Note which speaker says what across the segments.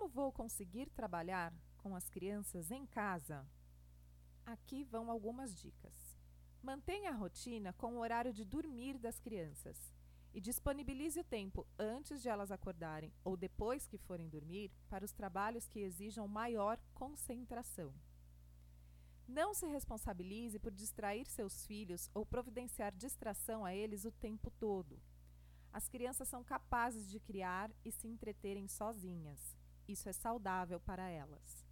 Speaker 1: Como vou conseguir trabalhar com as crianças em casa? Aqui vão algumas dicas. Mantenha a rotina com o horário de dormir das crianças e disponibilize o tempo antes de elas acordarem ou depois que forem dormir para os trabalhos que exijam maior concentração. Não se responsabilize por distrair seus filhos ou providenciar distração a eles o tempo todo. As crianças são capazes de criar e se entreterem sozinhas. Isso é saudável para elas.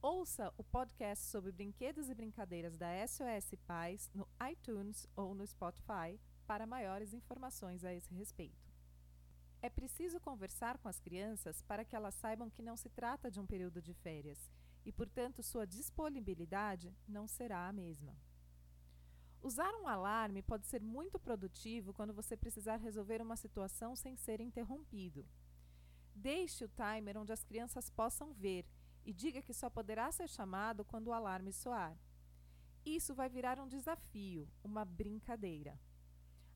Speaker 1: Ouça o podcast sobre brinquedos e brincadeiras da SOS Pais no iTunes ou no Spotify para maiores informações a esse respeito. É preciso conversar com as crianças para que elas saibam que não se trata de um período de férias e, portanto, sua disponibilidade não será a mesma. Usar um alarme pode ser muito produtivo quando você precisar resolver uma situação sem ser interrompido. Deixe o timer onde as crianças possam ver e diga que só poderá ser chamado quando o alarme soar. Isso vai virar um desafio, uma brincadeira.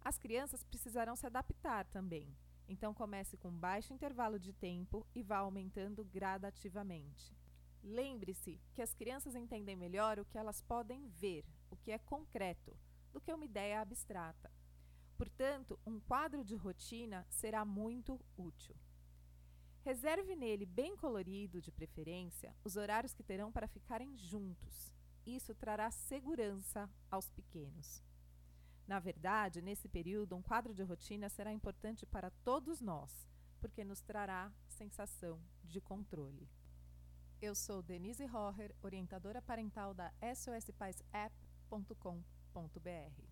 Speaker 1: As crianças precisarão se adaptar também, então comece com baixo intervalo de tempo e vá aumentando gradativamente. Lembre-se que as crianças entendem melhor o que elas podem ver, o que é concreto, do que uma ideia abstrata. Portanto, um quadro de rotina será muito útil. Reserve nele, bem colorido de preferência, os horários que terão para ficarem juntos. Isso trará segurança aos pequenos. Na verdade, nesse período, um quadro de rotina será importante para todos nós, porque nos trará sensação de controle. Eu sou Denise Roher, orientadora parental da SOSPaisApp.com.br.